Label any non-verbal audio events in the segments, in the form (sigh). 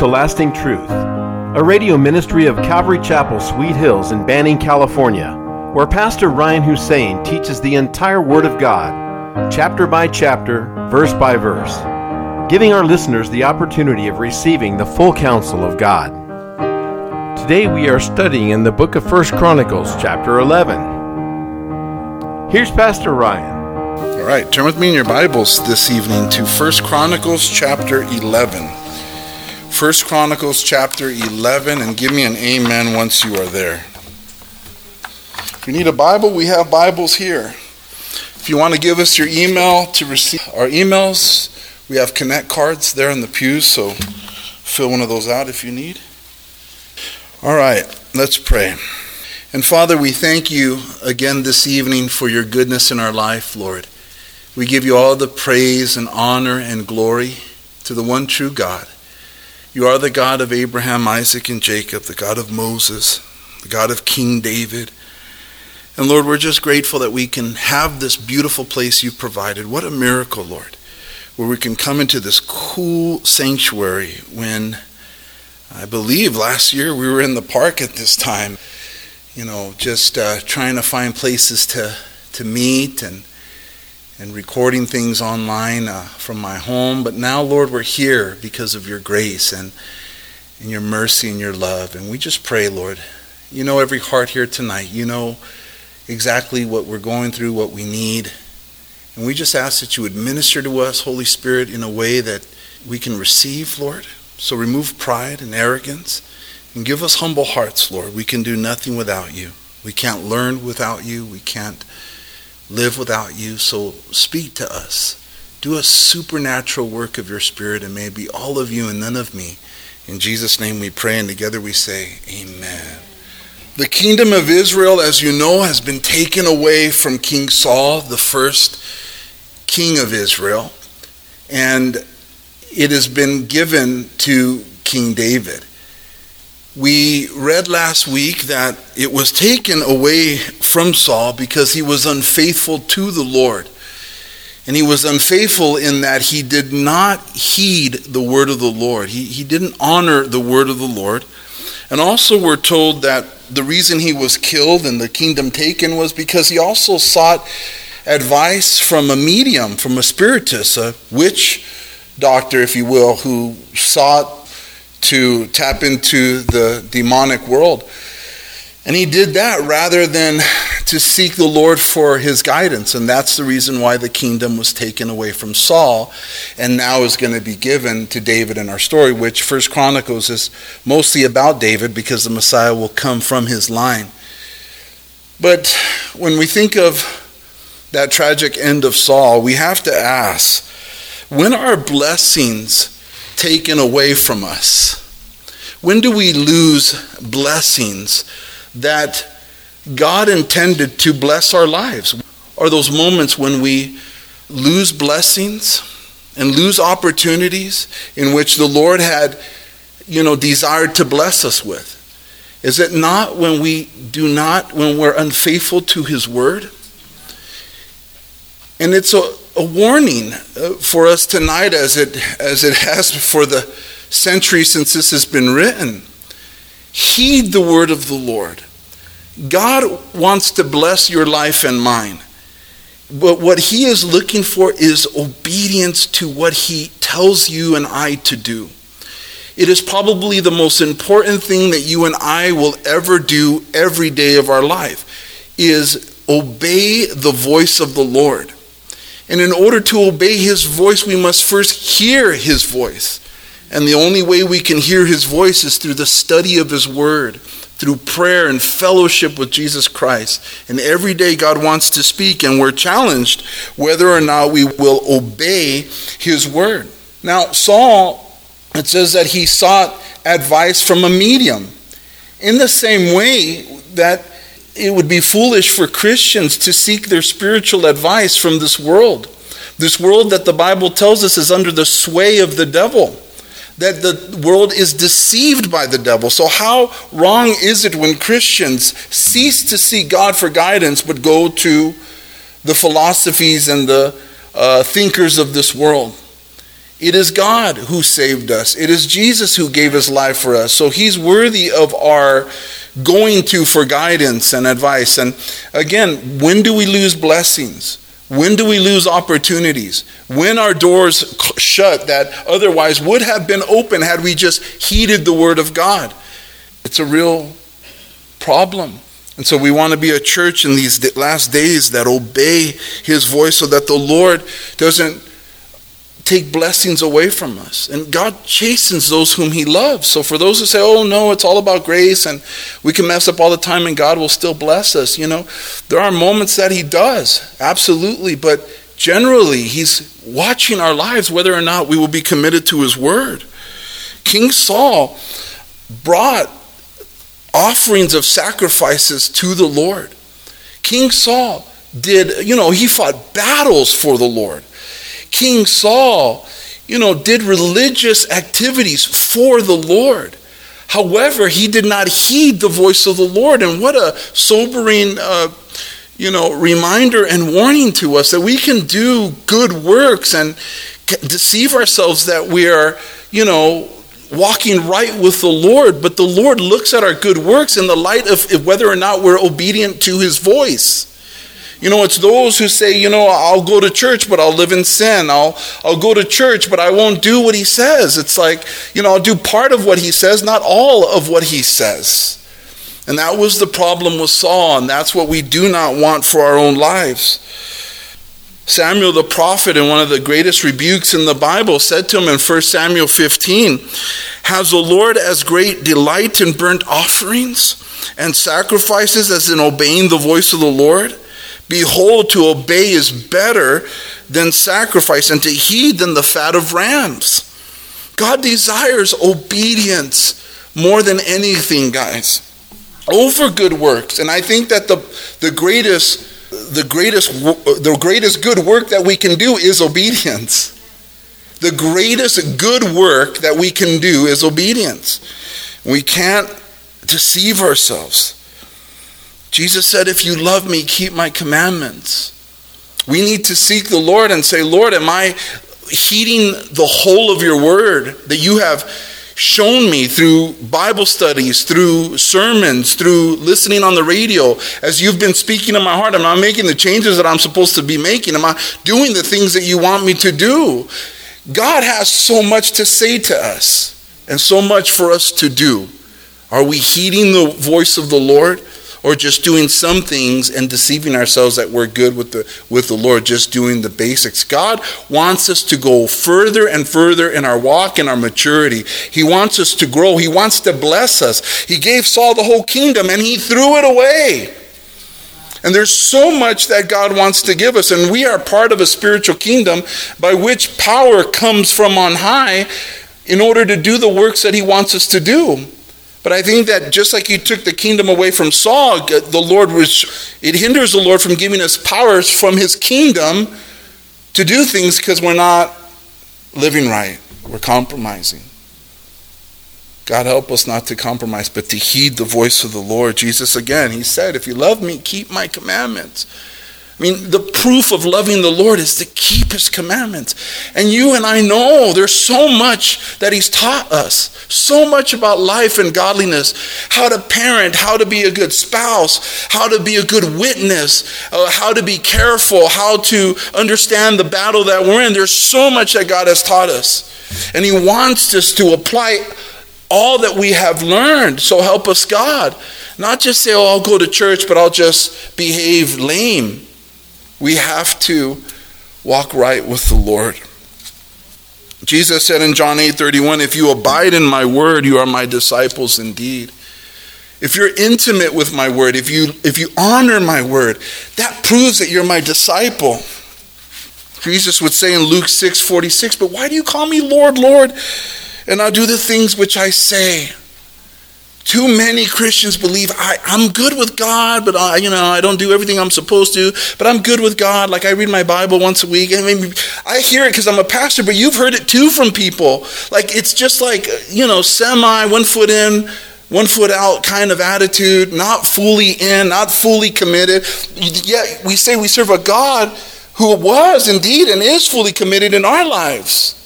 To Lasting Truth, a radio ministry of Calvary Chapel, Sweet Hills in Banning, California, where Pastor Ryan Hussein teaches the entire Word of God, chapter by chapter, verse by verse, giving our listeners the opportunity of receiving the full counsel of God. Today we are studying in the book of First Chronicles, chapter 11. Here's Pastor Ryan. All right, turn with me in your Bibles this evening to First Chronicles chapter 11. First Chronicles chapter 11, and give me an amen once you are there. If you need a Bible, we have Bibles here. If you want to give us your email to receive our emails, we have connect cards there in the pews, so fill one of those out if you need. All right, let's pray. And Father, we thank you again this evening for your goodness in our life, Lord. We give you all the praise and honor and glory to the one true God. You are the God of Abraham, Isaac, and Jacob, the God of Moses, the God of King David. And Lord, we're just grateful that we can have this beautiful place you've provided. What a miracle, Lord, where we can come into this cool sanctuary when I believe last year we were in the park at this time, you know, just uh, trying to find places to, to meet and and recording things online uh, from my home. But now, Lord, we're here because of your grace and, and your mercy and your love. And we just pray, Lord, you know every heart here tonight. You know exactly what we're going through, what we need. And we just ask that you would minister to us, Holy Spirit, in a way that we can receive, Lord. So remove pride and arrogance and give us humble hearts, Lord. We can do nothing without you. We can't learn without you. We can't live without you. So speak to us. Do a supernatural work of your Spirit, and may it be all of you and none of me. In Jesus' name we pray, and together we say, Amen. The kingdom of Israel, as you know, has been taken away from King Saul, the first king of Israel, and it has been given to King David. We read last week that it was taken away from Saul because he was unfaithful to the Lord. And he was unfaithful in that he did not heed the word of the Lord. He, he didn't honor the word of the Lord. And also, we're told that the reason he was killed and the kingdom taken was because he also sought advice from a medium, from a spiritist, a witch doctor, if you will, who sought to tap into the demonic world. And he did that rather than to seek the Lord for his guidance. And that's the reason why the kingdom was taken away from Saul and now is going to be given to David in our story, which First Chronicles is mostly about David because the Messiah will come from his line. But when we think of that tragic end of Saul, we have to ask when are blessings taken away from us? When do we lose blessings that God intended to bless our lives? Are those moments when we lose blessings and lose opportunities in which the Lord had, you know, desired to bless us with? Is it not when we do not, when we're unfaithful to His word? And it's a, a warning uh, for us tonight, as it, as it has for the centuries since this has been written. Heed the word of the Lord. God wants to bless your life and mine. But what he is looking for is obedience to what he tells you and I to do. It is probably the most important thing that you and I will ever do every day of our life is obey the voice of the Lord. And in order to obey his voice, we must first hear his voice. And the only way we can hear his voice is through the study of his word, through prayer and fellowship with Jesus Christ. And every day God wants to speak, and we're challenged whether or not we will obey his word. Now, Saul, it says that he sought advice from a medium. In the same way that it would be foolish for Christians to seek their spiritual advice from this world. This world that the Bible tells us is under the sway of the devil that the world is deceived by the devil. So, how wrong is it when Christians cease to seek God for guidance but go to the philosophies and the uh, thinkers of this world? It is God who saved us. It is Jesus who gave his life for us. So he's worthy of our going to for guidance and advice. And again, when do we lose blessings? When do we lose opportunities? When are doors shut that otherwise would have been open had we just heeded the word of God? It's a real problem. And so we want to be a church in these last days that obey his voice so that the Lord doesn't take blessings away from us. And God chastens those whom He loves. So for those who say, oh no, it's all about grace and we can mess up all the time and God will still bless us, you know, there are moments that He does, absolutely. But generally, He's watching our lives whether or not we will be committed to His word. King Saul brought offerings of sacrifices to the Lord. King Saul did, you know, he fought battles for the Lord. King Saul, you know, did religious activities for the Lord. However, he did not heed the voice of the Lord. And what a sobering, uh, you know, reminder and warning to us that we can do good works and deceive ourselves that we are, you know, walking right with the Lord. But the Lord looks at our good works in the light of whether or not we're obedient to his voice. You know, it's those who say, you know, I'll go to church, but I'll live in sin. I'll, I'll go to church, but I won't do what he says. It's like, you know, I'll do part of what he says, not all of what he says. And that was the problem with Saul, and that's what we do not want for our own lives. Samuel the prophet, in one of the greatest rebukes in the Bible, said to him in 1 Samuel 15, Has the Lord as great delight in burnt offerings and sacrifices as in obeying the voice of the Lord? Behold, to obey is better than sacrifice, and to heed than the fat of rams. God desires obedience more than anything, guys, over good works. And I think that the, the greatest the greatest the greatest good work that we can do is obedience. The greatest good work that we can do is obedience. We can't deceive ourselves. Jesus said, If you love me, keep my commandments. We need to seek the Lord and say, Lord, am I heeding the whole of your word that you have shown me through Bible studies, through sermons, through listening on the radio, as you've been speaking in my heart? Am I making the changes that I'm supposed to be making? Am I doing the things that you want me to do? God has so much to say to us and so much for us to do. Are we heeding the voice of the Lord? Or just doing some things and deceiving ourselves that we're good with the with the Lord, just doing the basics. God wants us to go further and further in our walk and our maturity. He wants us to grow. He wants to bless us. He gave Saul the whole kingdom and he threw it away. And there's so much that God wants to give us, and we are part of a spiritual kingdom by which power comes from on high in order to do the works that He wants us to do. But I think that just like he took the kingdom away from Saul, the Lord was, it hinders the Lord from giving us powers from his kingdom to do things because we're not living right. We're compromising. God help us not to compromise, but to heed the voice of the Lord. Jesus, again, he said, If you love me, keep my commandments. I mean, the proof of loving the Lord is to keep his commandments. And you and I know there's so much that he's taught us, so much about life and godliness, how to parent, how to be a good spouse, how to be a good witness, uh, how to be careful, how to understand the battle that we're in. There's so much that God has taught us. And he wants us to apply all that we have learned. So help us, God. Not just say, oh, I'll go to church, but I'll just behave lame. We have to walk right with the Lord. Jesus said in John 8 31, If you abide in my word, you are my disciples indeed. If you're intimate with my word, if you, if you honor my word, that proves that you're my disciple. Jesus would say in Luke 6 46, But why do you call me Lord, Lord, and I'll do the things which I say? Too many Christians believe I, I'm good with God, but I, you know, I don't do everything I'm supposed to, but I'm good with God. Like I read my Bible once a week. I mean, I hear it because I'm a pastor, but you've heard it too from people. Like it's just like, you know, semi, one foot in, one foot out kind of attitude, not fully in, not fully committed. Yet we say we serve a God who was indeed and is fully committed in our lives.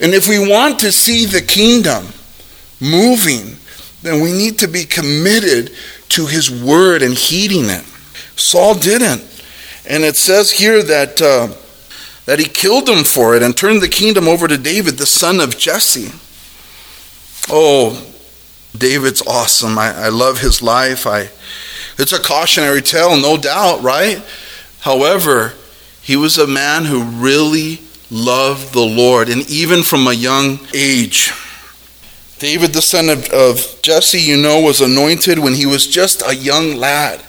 And if we want to see the kingdom moving, then we need to be committed to his word and heeding it. Saul didn't. And it says here that, uh, that he killed him for it and turned the kingdom over to David, the son of Jesse. Oh, David's awesome. I, I love his life. I, it's a cautionary tale, no doubt, right? However, he was a man who really loved the Lord, and even from a young age. David, the son of, of Jesse, you know, was anointed when he was just a young lad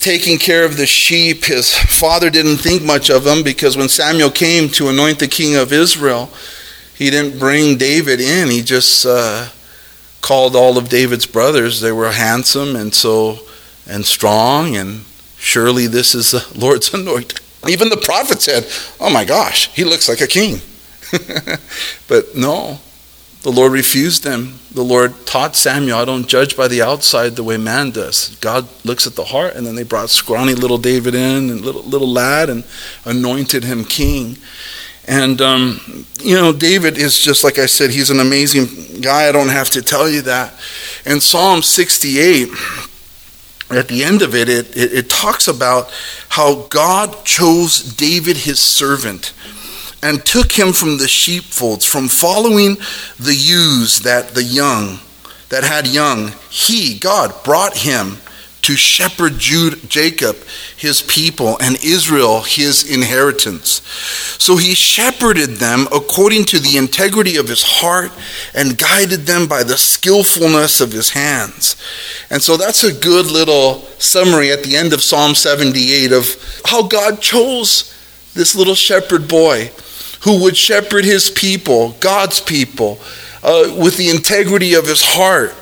taking care of the sheep. His father didn't think much of him because when Samuel came to anoint the king of Israel, he didn't bring David in. He just uh, called all of David's brothers. They were handsome and so and strong, and surely this is the (laughs) Lord's anointed. Even the prophet said, Oh my gosh, he looks like a king. (laughs) but no, the Lord refused them. The Lord taught Samuel, I don't judge by the outside the way man does. God looks at the heart. And then they brought scrawny little David in, and little, little lad, and anointed him king. And, um, you know, David is just, like I said, he's an amazing guy. I don't have to tell you that. In Psalm 68, at the end of it, it, it, it talks about how God chose David, his servant, and took him from the sheepfolds, from following the ewes that the young, that had young. He, God, brought him to shepherd Jude, Jacob, his people, and Israel, his inheritance. So he shepherded them according to the integrity of his heart and guided them by the skillfulness of his hands. And so that's a good little summary at the end of Psalm 78 of how God chose this little shepherd boy who would shepherd his people, God's people, uh, with the integrity of his heart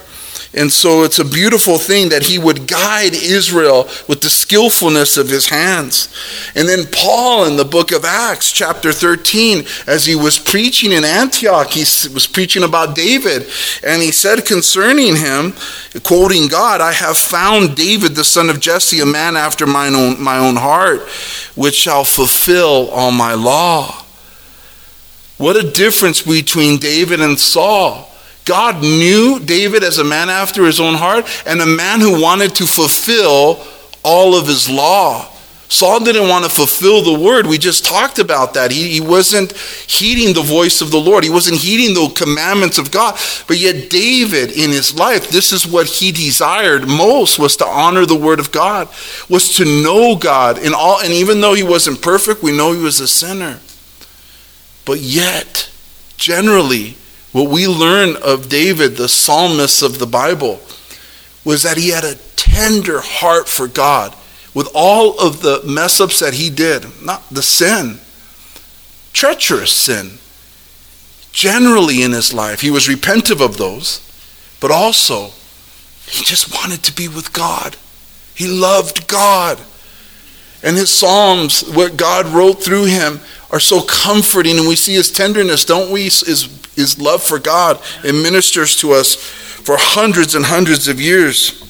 and so it's a beautiful thing that he would guide Israel with the skillfulness of his hands. And then Paul in the book of Acts, chapter 13, as he was preaching in Antioch, he was preaching about David. And he said concerning him, quoting God, I have found David, the son of Jesse, a man after mine own, my own heart, which shall fulfill all my law. What a difference between David and Saul. God knew David as a man after his own heart and a man who wanted to fulfill all of his law. Saul didn't want to fulfill the word. We just talked about that. He, he wasn't heeding the voice of the Lord, he wasn't heeding the commandments of God. But yet, David, in his life, this is what he desired most was to honor the word of God, was to know God in all. And even though he wasn't perfect, we know he was a sinner. But yet, generally, what we learn of David, the psalmist of the Bible, was that he had a tender heart for God with all of the mess ups that he did, not the sin, treacherous sin. Generally in his life, he was repentive of those, but also he just wanted to be with God. He loved God. And his Psalms, what God wrote through him, are so comforting, and we see his tenderness, don't we? His his love for God. It ministers to us for hundreds and hundreds of years.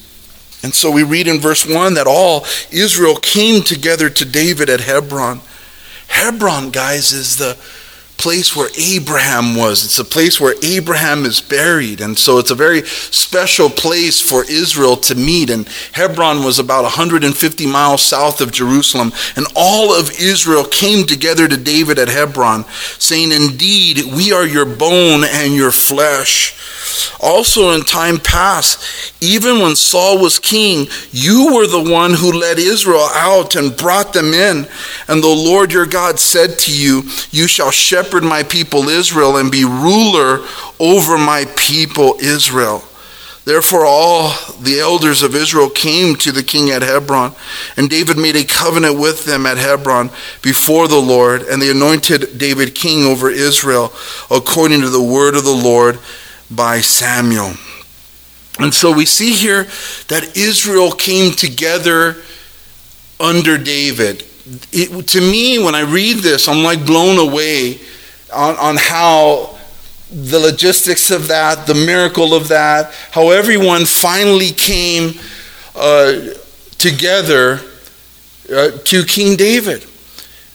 And so we read in verse 1 that all Israel came together to David at Hebron. Hebron, guys, is the place where Abraham was. It's a place where Abraham is buried. And so it's a very special place for Israel to meet. And Hebron was about 150 miles south of Jerusalem. And all of Israel came together to David at Hebron, saying, Indeed, we are your bone and your flesh. Also, in time past, even when Saul was king, you were the one who led Israel out and brought them in. And the Lord your God said to you, You shall shepherd my people Israel and be ruler over my people Israel. Therefore, all the elders of Israel came to the king at Hebron, and David made a covenant with them at Hebron before the Lord, and they anointed David king over Israel according to the word of the Lord by Samuel. And so we see here that Israel came together under David. It, to me, when I read this, I'm like blown away on, on how the logistics of that, the miracle of that, how everyone finally came uh, together uh, to King David.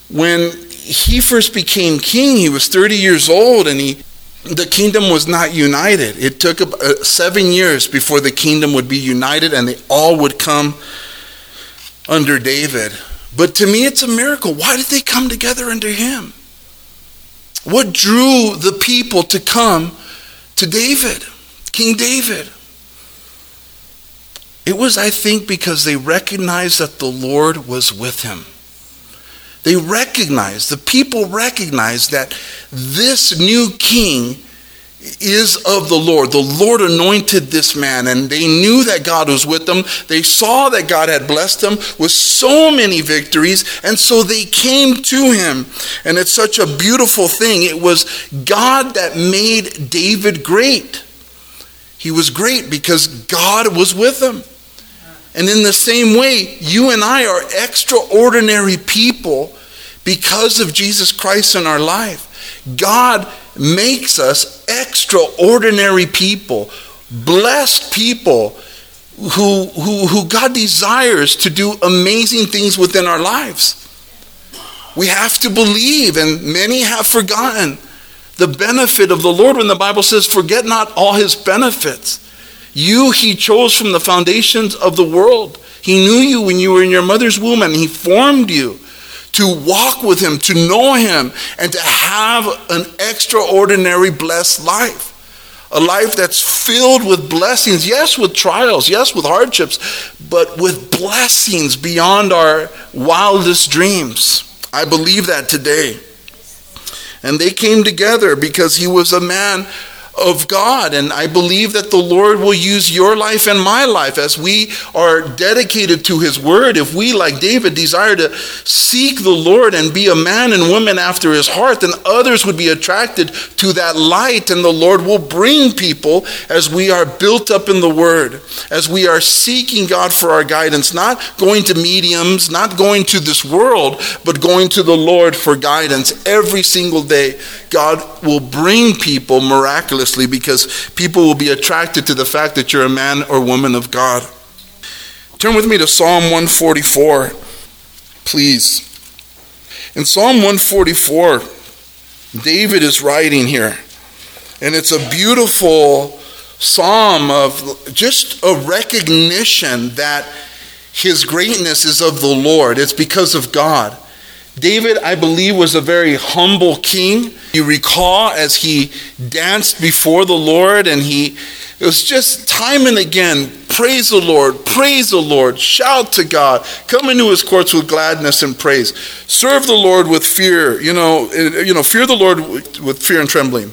When he first became king, he was 30 years old, and he the kingdom was not united. It took uh, seven years before the kingdom would be united and they all would come under David. But to me, it's a miracle. Why did they come together under him? What drew the people to come to David, King David? It was, I think, because they recognized that the Lord was with him. They recognized, the people recognized that this new king is of the Lord. The Lord anointed this man, and they knew that God was with them. They saw that God had blessed them with so many victories, and so they came to him. And it's such a beautiful thing. It was God that made David great. He was great because God was with him. And in the same way, you and I are extraordinary people because of Jesus Christ in our life. God makes us extraordinary people, blessed people who, who, who God desires to do amazing things within our lives. We have to believe, and many have forgotten the benefit of the Lord when the Bible says, Forget not all his benefits. You he chose from the foundations of the world. He knew you when you were in your mother's womb and he formed you to walk with him, to know him, and to have an extraordinary blessed life. A life that's filled with blessings, yes, with trials, yes, with hardships, but with blessings beyond our wildest dreams. I believe that today. And they came together because he was a man of God. And I believe that the Lord will use your life and my life as we are dedicated to His Word. If we, like David, desire to seek the Lord and be a man and woman after His heart, then others would be attracted to that light, and the Lord will bring people as we are built up in the Word, as we are seeking God for our guidance, not going to mediums, not going to this world, but going to the Lord for guidance every single day. God will bring people miraculously because people will be attracted to the fact that you're a man or woman of God. Turn with me to Psalm 144, please. In Psalm 144, David is writing here, and it's a beautiful psalm of just a recognition that his greatness is of the Lord. It's because of God. David, I believe, was a very humble king. You recall as he danced before the Lord, and he it was just time and again praise the Lord, praise the Lord, shout to God, come into his courts with gladness and praise, serve the Lord with fear. You know, you know, fear the Lord with fear and trembling.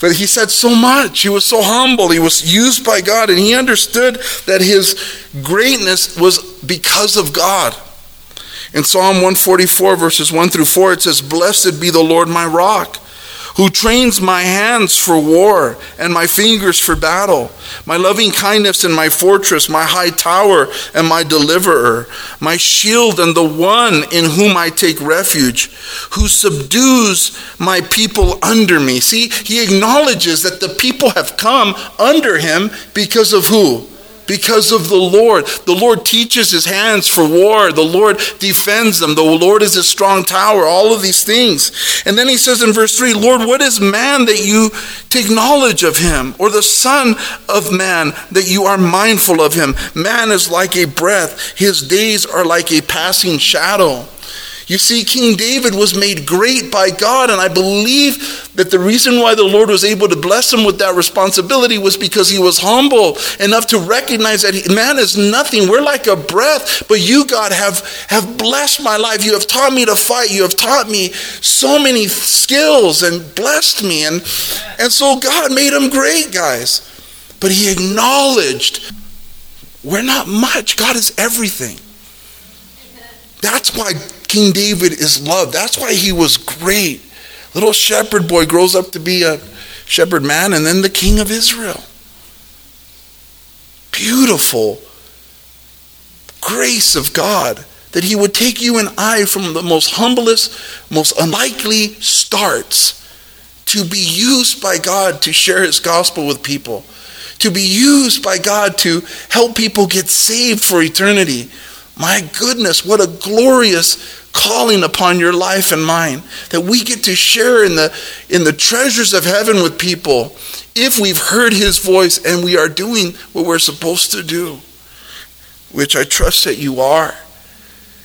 But he said so much. He was so humble. He was used by God, and he understood that his greatness was because of God. In Psalm 144, verses 1 through 4, it says, Blessed be the Lord my rock, who trains my hands for war and my fingers for battle, my loving kindness and my fortress, my high tower and my deliverer, my shield and the one in whom I take refuge, who subdues my people under me. See, he acknowledges that the people have come under him because of who? Because of the Lord. The Lord teaches his hands for war. The Lord defends them. The Lord is a strong tower. All of these things. And then he says in verse 3 Lord, what is man that you take knowledge of him? Or the Son of man that you are mindful of him? Man is like a breath, his days are like a passing shadow. You see, King David was made great by God, and I believe that the reason why the Lord was able to bless him with that responsibility was because he was humble enough to recognize that man is nothing. We're like a breath, but you, God, have, have blessed my life. You have taught me to fight. You have taught me so many skills and blessed me. And, and so God made him great, guys. But he acknowledged we're not much, God is everything. That's why King David is loved. That's why he was great. Little shepherd boy grows up to be a shepherd man and then the king of Israel. Beautiful grace of God that he would take you and I from the most humblest, most unlikely starts to be used by God to share his gospel with people, to be used by God to help people get saved for eternity. My goodness, what a glorious calling upon your life and mine that we get to share in the in the treasures of heaven with people if we've heard his voice and we are doing what we're supposed to do which I trust that you are.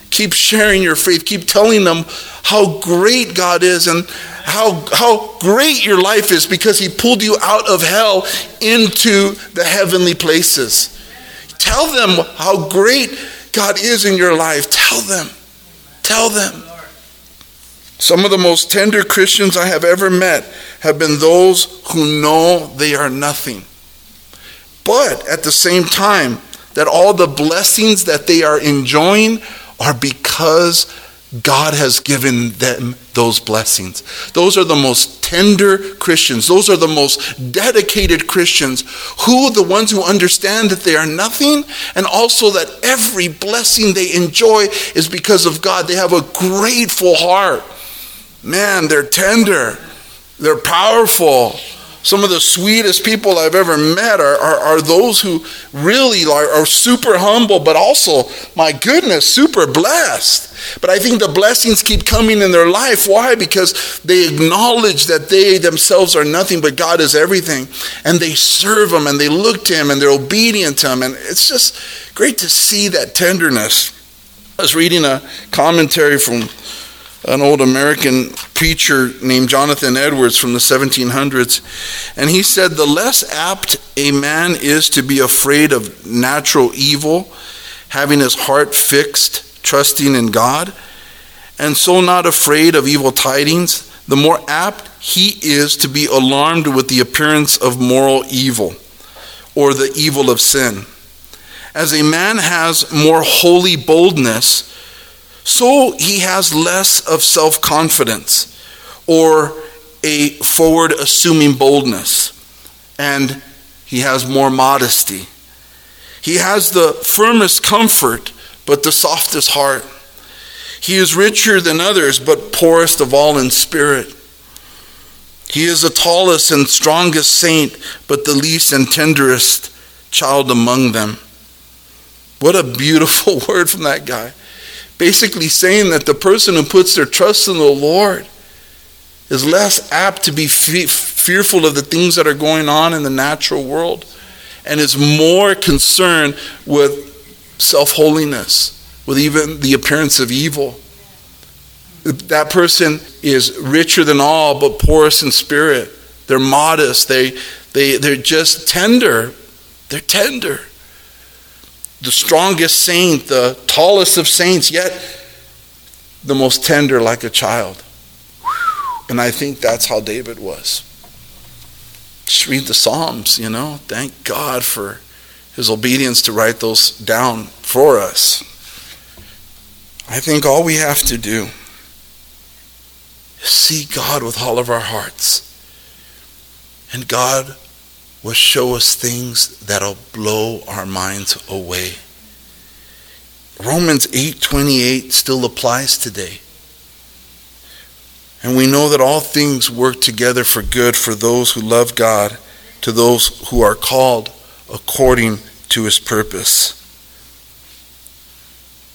Keep sharing your faith. Keep telling them how great God is and how how great your life is because he pulled you out of hell into the heavenly places. Tell them how great God is in your life tell them Tell them. Some of the most tender Christians I have ever met have been those who know they are nothing. But at the same time, that all the blessings that they are enjoying are because God has given them those blessings. Those are the most tender Christians. Those are the most dedicated Christians who the ones who understand that they are nothing and also that every blessing they enjoy is because of God. They have a grateful heart. Man, they're tender. They're powerful some of the sweetest people I've ever met are, are, are those who really are, are, super humble, but also, my goodness, super blessed. But I think the blessings keep coming in their life. Why? Because they acknowledge that they themselves are nothing, but God is everything. And they serve Him and they look to Him and they're obedient to Him. And it's just great to see that tenderness. I was reading a commentary from an old American preacher named Jonathan Edwards from the 1700s. And he said, The less apt a man is to be afraid of natural evil, having his heart fixed, trusting in God, and so not afraid of evil tidings, the more apt he is to be alarmed with the appearance of moral evil or the evil of sin. As a man has more holy boldness, so he has less of self confidence or a forward assuming boldness, and he has more modesty. He has the firmest comfort, but the softest heart. He is richer than others, but poorest of all in spirit. He is the tallest and strongest saint, but the least and tenderest child among them. What a beautiful (laughs) word from that guy basically saying that the person who puts their trust in the Lord is less apt to be fe- fearful of the things that are going on in the natural world and is more concerned with self holiness, with even the appearance of evil. That person is richer than all, but poorest in spirit. They're modest. They, they, they're just tender. They're tender the strongest saint, the tallest of saints, yet the most tender like a child. And I think that's how David was. Just read the Psalms, you know. Thank God for his obedience to write those down for us. I think all we have to do is see God with all of our hearts. And God will show us things that'll blow our minds away. Romans 8:28 still applies today. And we know that all things work together for good for those who love God, to those who are called according to his purpose.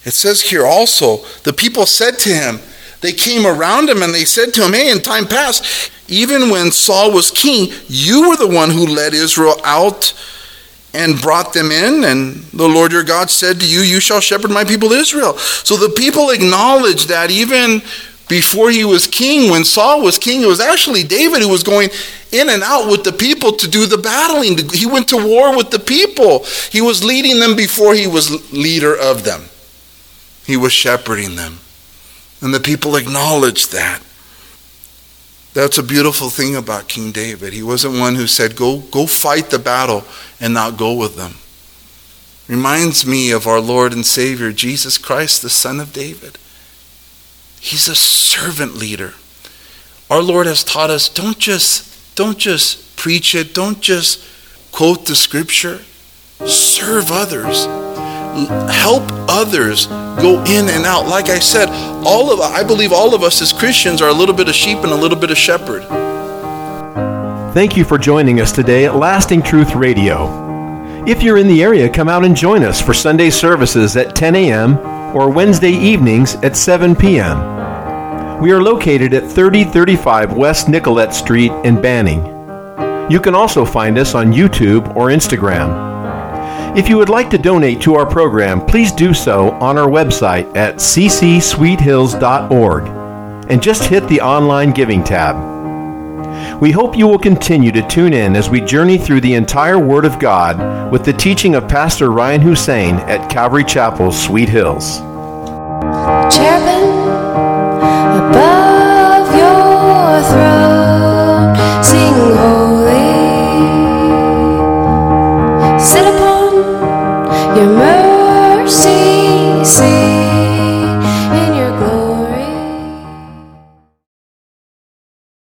It says here also, the people said to him, they came around him and they said to him, Hey, in time past, even when Saul was king, you were the one who led Israel out and brought them in. And the Lord your God said to you, You shall shepherd my people Israel. So the people acknowledged that even before he was king, when Saul was king, it was actually David who was going in and out with the people to do the battling. He went to war with the people. He was leading them before he was leader of them, he was shepherding them. And the people acknowledged that. That's a beautiful thing about King David. He wasn't one who said, Go, go fight the battle and not go with them. Reminds me of our Lord and Savior, Jesus Christ, the Son of David. He's a servant leader. Our Lord has taught us don't just, don't just preach it, don't just quote the scripture, serve others help others go in and out. Like I said, all of I believe all of us as Christians are a little bit of sheep and a little bit of shepherd. Thank you for joining us today at Lasting Truth Radio. If you're in the area, come out and join us for Sunday services at 10 a.m. or Wednesday evenings at 7 p.m. We are located at 3035 West Nicolet Street in Banning. You can also find us on YouTube or Instagram. If you would like to donate to our program, please do so on our website at ccsweethills.org and just hit the online giving tab. We hope you will continue to tune in as we journey through the entire Word of God with the teaching of Pastor Ryan Hussein at Calvary Chapel, Sweet Hills. Cherubim above your throne, sing.